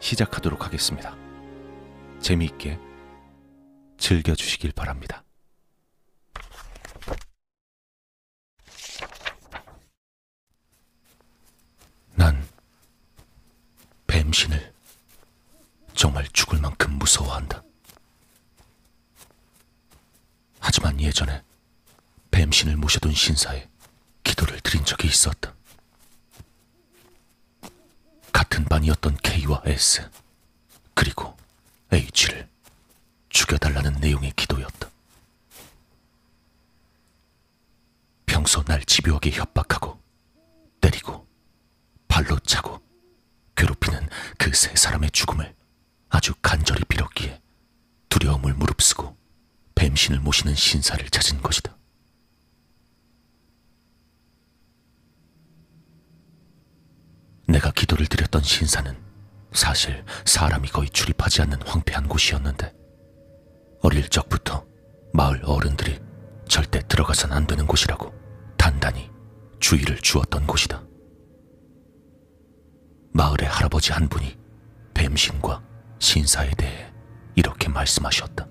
시작하도록 하겠습니다. 재미있게 즐겨주시길 바랍니다. 난 뱀신을 정말 죽을 만큼 무서워한다. 하지만 예전에 뱀신을 모셔둔 신사에 기도를 드린 적이 있었다. 같은 반이었던 K와 S 그리고 H를 죽여달라는 내용의 기도였다. 평소 날 집요하게 협박하고 때리고 발로 차고 괴롭히는 그 세 사람의 죽음을 아주 간절히 빌었기에 두려움을 무릅쓰고 뱀신을 모시는 신사를 찾은 것이다. 내가 기도를 드렸던 신사는 사실 사람이 거의 출입하지 않는 황폐한 곳이었는데 어릴 적부터 마을 어른들이 절대 들어가선 안 되는 곳이라고 단단히 주의를 주었던 곳이다. 마을의 할아버지 한 분이 뱀신과 신사에 대해 이렇게 말씀하셨다.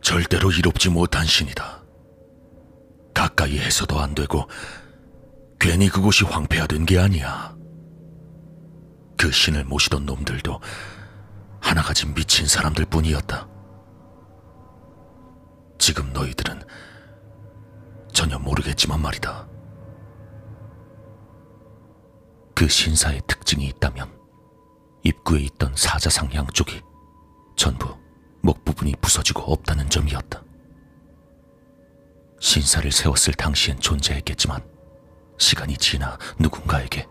절대로 이롭지 못한 신이다. 가까이 해서도 안 되고 괜히 그곳이 황폐화된 게 아니야. 그 신을 모시던 놈들도 하나같이 미친 사람들 뿐이었다. 지금 너희들은 전혀 모르겠지만 말이다. 그 신사의 특징이 있다면 입구에 있던 사자상 양쪽이 전부 목 부분이 부서지고 없다는 점이었다. 신사를 세웠을 당시엔 존재했겠지만 시간이 지나 누군가에게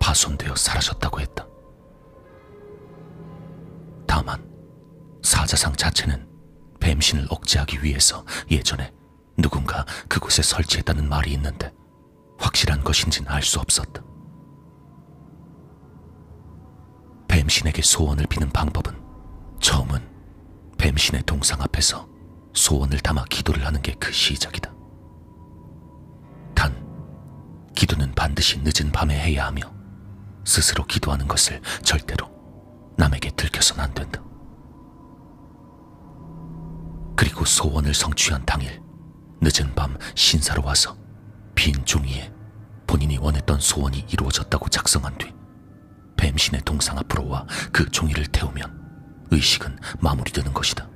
파손되어 사라졌다고 했다. 다만 사자상 자체는 뱀신을 억제하기 위해서 예전에 누군가 그곳에 설치했다는 말이 있는데 확실한 것인지는 알 수 없었다. 뱀신에게 소원을 비는 방법은 처음은 뱀신의 동상 앞에서 소원을 담아 기도를 하는 게 그 시작이다. 반드시 늦은 밤에 해야 하며 스스로 기도하는 것을 절대로 남에게 들켜선 안 된다. 그리고 소원을 성취한 당일 늦은 밤 신사로 와서 빈 종이에 본인이 원했던 소원이 이루어졌다고 작성한 뒤 뱀신의 동상 앞으로 와 그 종이를 태우면 의식은 마무리되는 것이다.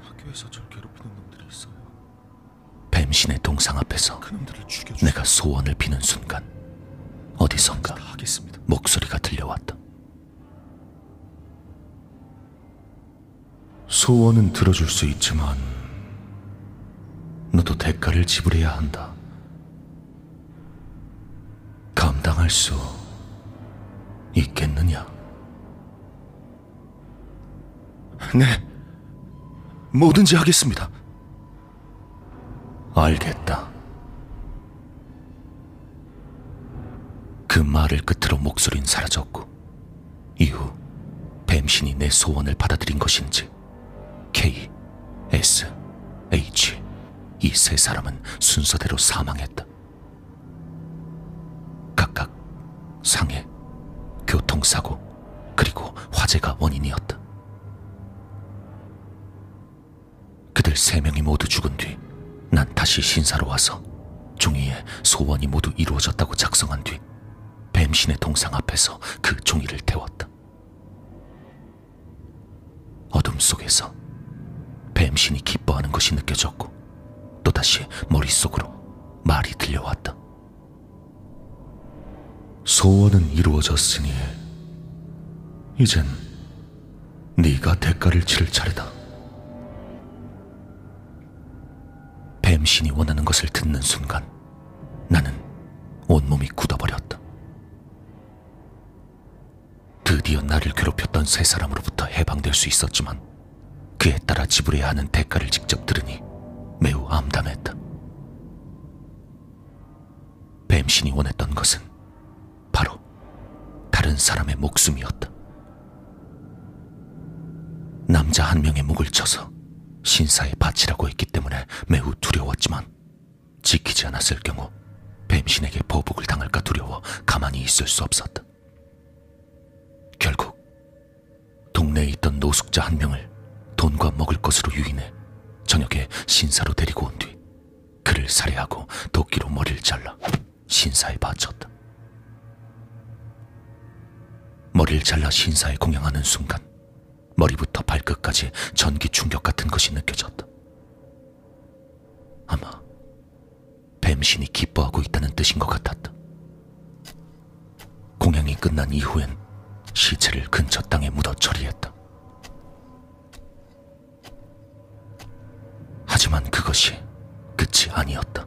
학교에서 절 뱀신의 동상 앞에서. 내가 소원을 비는 순간 어디선가. 목소리가 들려왔다. 소원은 들어줄 수 있지만 너도 대가를 지불해야 한다. 감당할 수 있겠느냐? 네, 뭐든지 하겠습니다. 알겠다. 그 말을 끝으로 목소리는 사라졌고 이후 뱀신이 내 소원을 받아들인 것인지 K, S, H 이 세 사람은 순서대로 사망했다. 각각 상해, 교통사고, 그리고 화재가 원인이었다. 그들 세 명이 모두 죽은 뒤 난 다시 신사로 와서 종이에 소원이 모두 이루어졌다고 작성한 뒤 뱀신의 동상 앞에서 그 종이를 태웠다. 어둠 속에서 뱀신이 기뻐하는 것이 느껴졌고 또다시 머릿속으로 말이 들려왔다. 소원은 이루어졌으니 이젠 네가 대가를 치를 차례다. 뱀신이 원하는 것을 듣는 순간 나는 온몸이 굳어버렸다. 드디어 나를 괴롭혔던 세 사람으로부터 해방될 수 있었지만 그에 따라 지불해야 하는 대가를 직접 들으니 매우 암담했다. 뱀신이 원했던 것은 바로 다른 사람의 목숨이었다. 남자 한 명의 목을 쳐서 신사에 바치라고 했기 때문에 매우 두려웠지만 지키지 않았을 경우 뱀신에게 보복을 당할까 두려워 가만히 있을 수 없었다. 결국 동네에 있던 노숙자 한 명을 돈과 먹을 것으로 유인해 저녁에 신사로 데리고 온 뒤 그를 살해하고 도끼로 머리를 잘라 신사에 바쳤다. 머리를 잘라 신사에 공양하는 순간 머리부터 발끝까지 전기 충격 같은 것이 느껴졌다. 아마 뱀신이 기뻐하고 있다는 뜻인 것 같았다. 공양이 끝난 이후엔 시체를 근처 땅에 묻어 처리했다. 하지만 그것이 끝이 아니었다.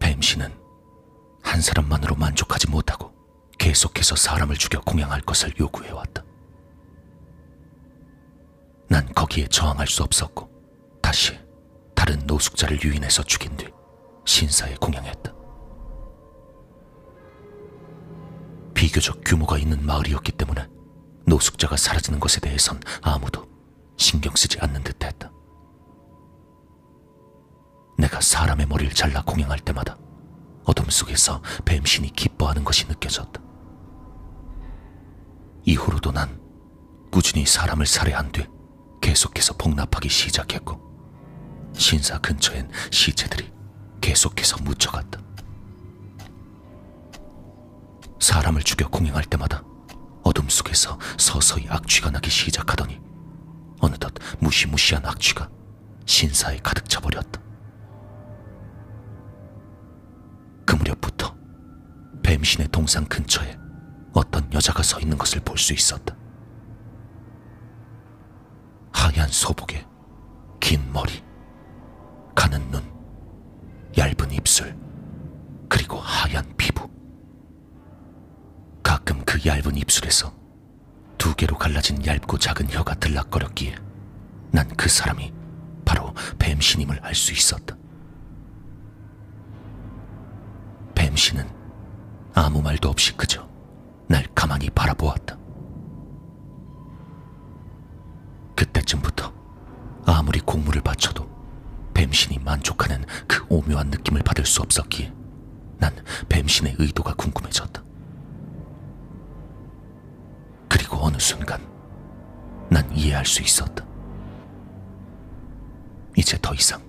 뱀신은 한 사람만으로 만족하지 못하고 계속해서 사람을 죽여 공양할 것을 요구해왔다. 거기에 저항할 수 없었고 다시 다른 노숙자를 유인해서 죽인 뒤 신사에 공양했다. 비교적 규모가 있는 마을이었기 때문에 노숙자가 사라지는 것에 대해선 아무도 신경 쓰지 않는 듯 했다. 내가 사람의 머리를 잘라 공양할 때마다 어둠 속에서 뱀신이 기뻐하는 것이 느껴졌다. 이후로도 난 꾸준히 사람을 살해한 뒤 계속해서 복납하기 시작했고 신사 근처엔 시체들이 계속해서 묻혀갔다. 사람을 죽여 공양할 때마다 어둠 속에서 서서히 악취가 나기 시작하더니 어느덧 무시무시한 악취가 신사에 가득 차버렸다. 그 무렵부터 뱀신의 동상 근처에 어떤 여자가 서 있는 것을 볼 수 있었다. 하얀 소복에 긴 머리, 가는 눈, 얇은 입술, 그리고 하얀 피부. 가끔 그 얇은 입술에서 두 개로 갈라진 얇고 작은 혀가 들락거렸기에 난 그 사람이 바로 뱀신임을 알 수 있었다. 뱀신은 아무 말도 없이 그저 아무리 공물을 바쳐도 뱀신이 만족하는 그 오묘한 느낌을 받을 수 없었기에 난 뱀신의 의도가 궁금해졌다. 그리고 어느 순간 난 이해할 수 있었다. 이제 더 이상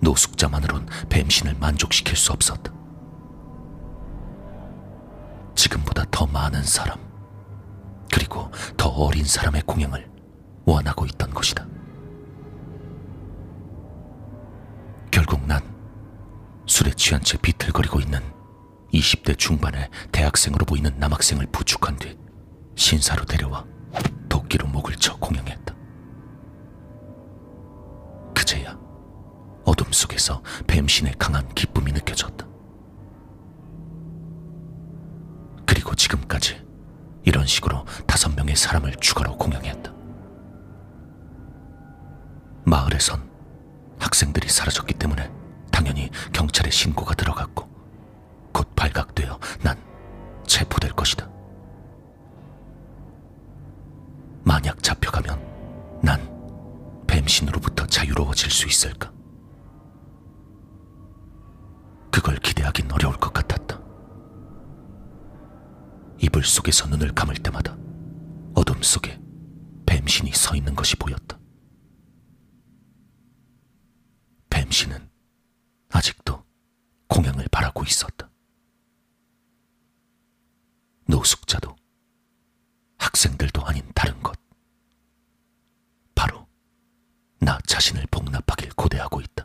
노숙자만으론 뱀신을 만족시킬 수 없었다. 지금보다 더 많은 사람, 그리고 더 어린 사람의 공양을 원하고 있던 술에 취한 채 비틀거리고 있는 20대 중반의 대학생으로 보이는 남학생을 부축한 뒤 신사로 데려와 도끼로 목을 쳐 공양했다. 그제야 어둠 속에서 뱀신의 강한 기쁨이 느껴졌다. 그리고 지금까지 이런 식으로 다섯 명의 사람을 추가로 공양했다. 마을에선 학생들이 사라졌기 때문에 당연히 경찰에 신고가 들어갔고 곧 발각되어 난 체포될 것이다. 만약 잡혀가면 난 뱀신으로부터 자유로워질 수 있을까? 그걸 기대하긴 어려울 것 같았다. 이불 속에서 눈을 감을 때마다 어둠 속에 뱀신이 서 있는 것이 보였다. 뱀신은 아직도 공양을 바라고 있었다. 학생들도 아닌 다른 것. 바로 나 자신을 복납하길 고대하고 있다.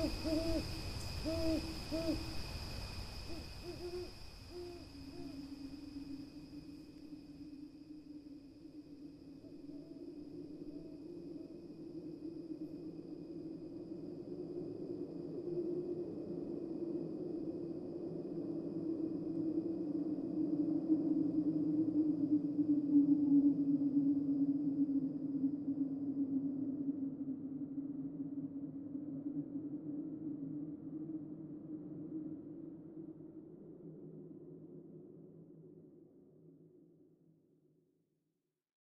Thank you.